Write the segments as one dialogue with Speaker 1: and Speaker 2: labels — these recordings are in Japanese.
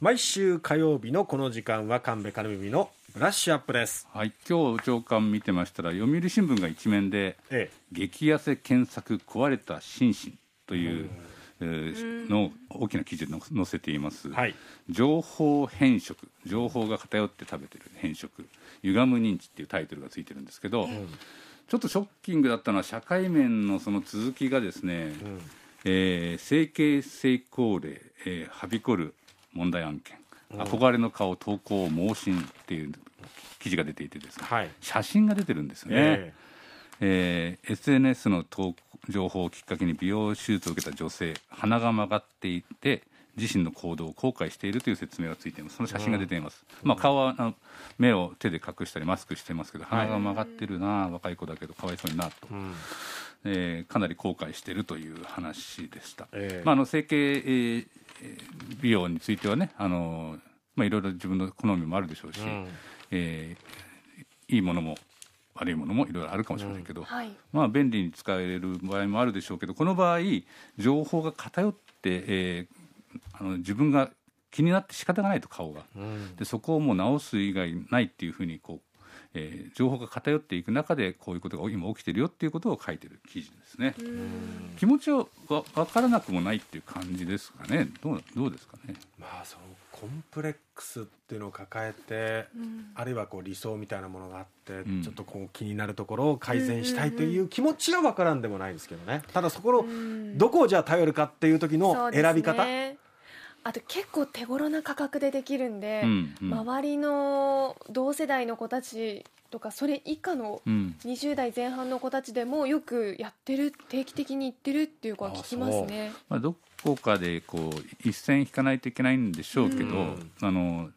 Speaker 1: 毎週火曜日のこの時間は神戸金耳のブラッシュアップです。
Speaker 2: はい、今日朝刊見てましたら読売新聞が一面で
Speaker 1: え「
Speaker 2: 激痩せ検索壊れた心身」という、えーの大きな記事を載せています、
Speaker 1: はい。
Speaker 2: 情報変色情報が偏って食べてる変色歪む認知っていうタイトルがついてるんですけど、ちょっとショッキングだったのは社会面のその続きがですね、えー整形成功例、えーはびこる問題案件、憧れの顔投稿盲信っていう記事が出ていてですね、
Speaker 1: はい。
Speaker 2: 写真が出てるんですよね、
Speaker 1: え
Speaker 2: え。ー SNS の投稿情報をきっかけに美容手術を受けた女性鼻が曲がっていて自身の行動を後悔しているという説明がついています。その写真が出ています、まあ、顔はあの目を手で隠したりマスクしてますけど鼻が曲がってるな、若い子だけどかわいそうになと、
Speaker 1: ん。
Speaker 2: えーかなり後悔しているという話でした、
Speaker 1: ええ。
Speaker 2: まあ、あの整形、えー美容についてはねあの、まあ、いろいろ自分の好みもあるでしょうし、
Speaker 1: ん。
Speaker 2: えーいいものも悪いものもいろいろあるかもしれませんけど、
Speaker 3: はい。
Speaker 2: まあ、便利に使える場合もあるでしょうけどこの場合情報が偏って、えーあの自分が気になって仕方がないと顔が。
Speaker 1: うん。
Speaker 2: でそこをもう直す以外ないっていうふうにこう、えー情報が偏っていく中でこういうことが今起きてるよっていうことを書いてる記事ですね。気持ちはわ分からなくもないっていう感じですかね。どうどうですかね？
Speaker 1: まあそのコンプレックスっていうのを抱えて、あるいはこう理想みたいなものがあって、
Speaker 2: ん。
Speaker 1: ちょっとこう気になるところを改善したいという気持ちは分からんでもないですけどね。ただそこのどこをじゃあ頼るかっていう時の選び方、
Speaker 3: あと結構手頃な価格でできるんで、
Speaker 2: うんうん。
Speaker 3: 周りの同世代の子たちとかそれ以下の
Speaker 2: うん。
Speaker 3: 20代前半の子たちでもよくやってる定期的に行ってるっていう子は聞きますね。
Speaker 2: まあ、どこかでこう一線引かないといけないんでしょうけど、
Speaker 1: うん。
Speaker 2: あの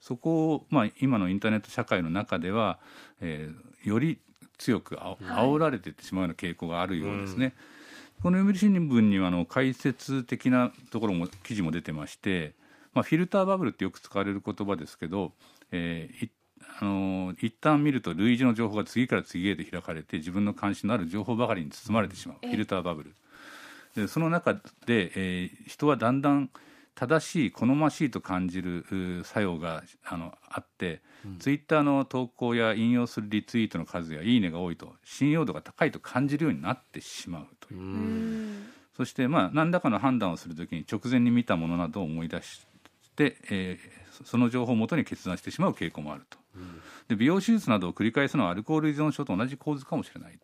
Speaker 2: そこを、まあ、今のインターネット社会の中では、えーより強くあ煽られていってしまうような傾向があるようですね。この読売新聞にはあの解説的なところも記事も出てまして、まあ、フィルターバブルってよく使われる言葉ですけど、えーいあのー一旦見ると類似の情報が次から次へと開かれて自分の関心のある情報ばかりに包まれてしまう、
Speaker 3: ええ
Speaker 2: フィルターバブル。でその中で、えー人はだんだん正しい好ましいと感じる作用があのあって、ツイッターの投稿や引用するリツイートの数やいいねが多いと信用度が高いと感じるようになってしまうという、
Speaker 3: うん。
Speaker 2: そしてまあ何らかの判断をするときに直前に見たものなどを思い出して、えーそその情報をもとに決断してしまう傾向もあると、で美容手術などを繰り返すのはアルコール依存症と同じ構図かもしれない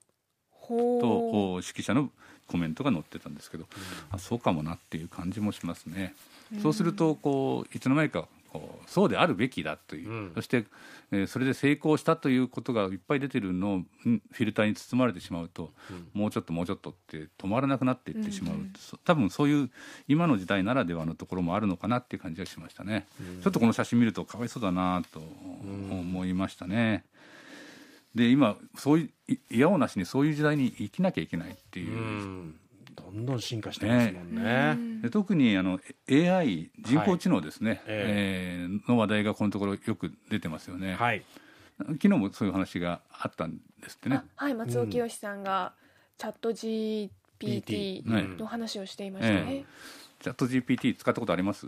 Speaker 2: とお指揮者のコメントが載ってたんですけど、あそうかもなっていう感じもしますね。そうするとこういつの間にかこうそうであるべきだという、
Speaker 1: うん。
Speaker 2: そして、えーそれで成功したということがいっぱい出てるのをんフィルターに包まれてしまうと、もうちょっともうちょっとって止まらなくなっていってしまう、そ多分そういう今の時代ならではのところもあるのかなっていう感じがしましたね、ちょっとこの写真見るとかわいそうだなと思いましたね。で今そういうい嫌おなしにそういう時代に生きなきゃいけないっていう。う、
Speaker 1: ん。どんどん進化してますもんね。
Speaker 2: で特にあの AI 人工知能ですね、
Speaker 1: え
Speaker 2: え。ーの話題がこのところよく出てますよね、
Speaker 1: はい。
Speaker 2: 昨日もそういう話があったんですってね。
Speaker 3: あはい松尾清さんがチャット GPT
Speaker 2: はい。
Speaker 3: の話をしていましたね、
Speaker 2: ええ。チャット GPT 使ったことあります？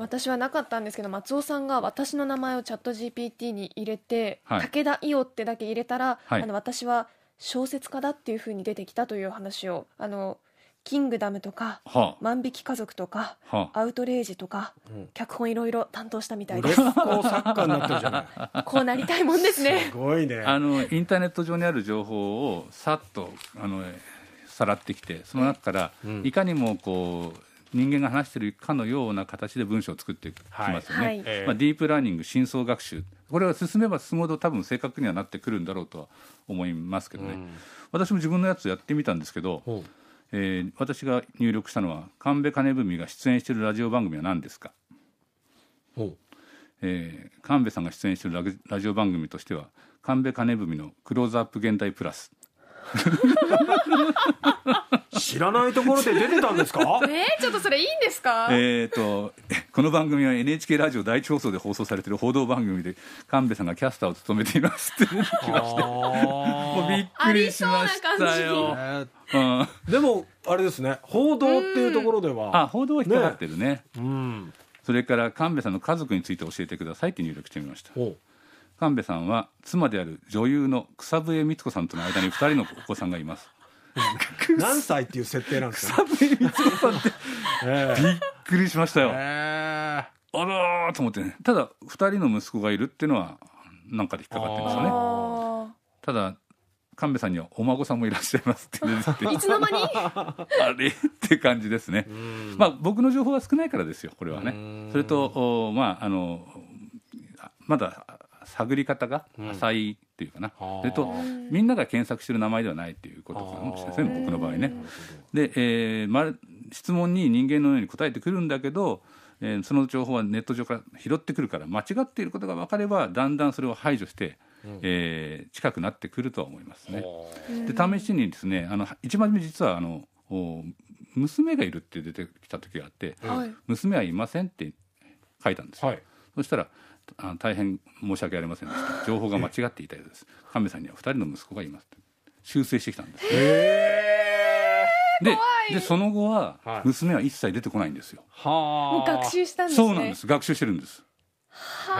Speaker 3: 私はなかったんですけど松尾さんが私の名前をチャット GPT に入れて、
Speaker 2: はい。
Speaker 3: 武田伊代ってだけ入れたら、
Speaker 2: はい。
Speaker 3: あの私は小説家だっていうふうに出てきたという話をあのキングダムとか
Speaker 2: は
Speaker 3: 万引き家族とか
Speaker 2: あはあ。
Speaker 3: アウトレイジとか、
Speaker 1: うん。
Speaker 3: 脚本いろいろ担当したみたいです。
Speaker 1: 子作家になってるじゃない。
Speaker 3: こうなりたいもんですね。
Speaker 1: すごいね。
Speaker 2: あのインターネット上にある情報をさっとあのさらってきてその中から、
Speaker 1: うん。
Speaker 2: いかにもこう人間が話してるかのような形で文章を作ってきますよね、
Speaker 3: はい。はい。
Speaker 1: ええ
Speaker 2: まあ、ディープラーニング深層学習。これは進めば進むほど多分正確にはなってくるんだろうとは思いますけどね、
Speaker 1: うん。
Speaker 2: 私も自分のやつやってみたんですけど、えー私が入力したのは神戸金文が出演しているラジオ番組は何ですか、
Speaker 1: ほう。
Speaker 2: えー神戸さんが出演しているラジオ番組としては神戸金文のクローズアップ現代プラス
Speaker 1: 知らないところで出てたんですか？
Speaker 3: えー、ちょっとそれいいんですか、
Speaker 2: えー、とこの番組は NHK ラジオ第一放送で放送されている報道番組で神戸さんがキャスターを務めていますって出てきましてもうびっくりしましたよ。
Speaker 1: でもあれですね。報道っていうところでは、
Speaker 2: あ報道は引っかかってるね。
Speaker 1: うん。
Speaker 2: そそれから神戸さんの家族について教えてくださいって入力してみました。
Speaker 1: ほ
Speaker 2: 神戸さんは妻である女優の草笛光子さんとの間に2人のお子さんがいます。
Speaker 1: う 何歳っていう設定なんですか、
Speaker 2: 草笛光子さんって。
Speaker 1: え
Speaker 2: びっくりしましたよ、
Speaker 1: え
Speaker 2: あらーと思ってね。ただ2人の息子がいるっていうのはなんかで引っかかってますよね。
Speaker 3: あ
Speaker 2: ただ神戸さんにはお孫さんもいらっしゃいますって出てきて
Speaker 3: ーいつの間に？
Speaker 2: あれ？って感じですね、
Speaker 1: うん。
Speaker 2: まあ僕の情報は少ないからですよこれはね。
Speaker 1: うん。
Speaker 2: それとおまああのあまだ探り方が浅いっていうかな、
Speaker 1: うん
Speaker 2: それと
Speaker 3: うん
Speaker 2: みんなが検索してる名前ではないっていうことかもしれないですね僕の場合ね。で、えーまる質問に人間のように答えてくるんだけど、えーその情報はネット上から拾ってくるから間違っていることが分かればだんだんそれを排除して、えー近くなってくるとは思いますね。で試しにですねあの一番初め実はあのお娘がいるって出てきた時があって
Speaker 3: はい。
Speaker 2: 娘はいませんって書いたんですよ、
Speaker 1: はい。
Speaker 2: そしたらあ大変申し訳ありませんでした。情報が間違っていたようです。神戸さんには2人の息子がいます修正してきたんです。
Speaker 1: え
Speaker 2: ででその後は
Speaker 1: はい。
Speaker 2: 娘は一切出てこないんですよ、
Speaker 1: ー、はあ。
Speaker 3: もう学習したんですね。
Speaker 2: そうなんです。学習してるんです。
Speaker 3: はあ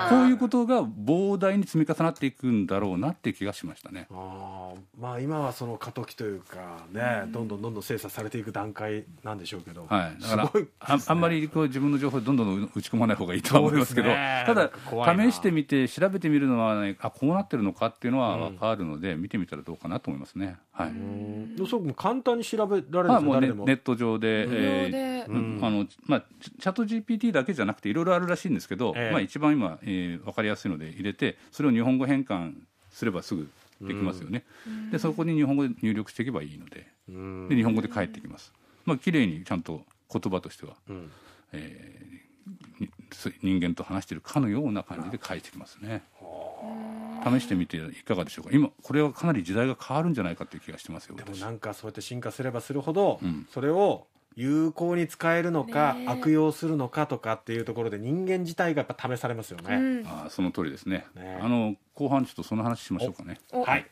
Speaker 2: こういうことが膨大に積み重なっていくんだろうなっていう気がしましたね。
Speaker 1: あー。まあ今はその過渡期というかね、どんどんどんどん精査されていく段階なんでしょうけど、
Speaker 2: はい、だから
Speaker 1: ね。
Speaker 2: ああんまりこう自分の情報をどんどん打ち込まない方がいいとは思いますけど
Speaker 1: ね。
Speaker 2: ただ試してみて調べてみるのは、ね、あこうなってるのかっていうのは分かるので、見てみたらどうかなと思いますね。はい。
Speaker 1: そう簡単に調べられる
Speaker 2: まネット上で、
Speaker 3: 無料
Speaker 2: え
Speaker 3: で
Speaker 2: ーうん。あのまあ、チチャット GPT だけじゃなくていろいろあるらしいんですけど、
Speaker 1: ええ。
Speaker 2: まあ、一番今、えー、分かりやすいので入れてそれを日本語変換すればすぐできますよね、でそこに日本語で入力していけばいいので。
Speaker 1: うん。
Speaker 2: で日本語で返ってきます、まあ綺麗にちゃんと言葉としては、
Speaker 1: うん。
Speaker 2: えー人間と話しているかのような感じで返ってきますね。試してみていかがでしょうか。今これはかなり時代が変わるんじゃないかという気がしてますよ私
Speaker 1: でもなんかそうやって進化すればするほど、
Speaker 2: うん。
Speaker 1: それを有効に使えるのか、
Speaker 3: ねえ。
Speaker 1: 悪用するのかとかっていうところで人間自体がやっぱ試されますよね、
Speaker 3: うん。
Speaker 2: あーその通りですね。
Speaker 1: ね
Speaker 2: あの後半ちょっとその話しましょうかね。
Speaker 3: お
Speaker 1: はい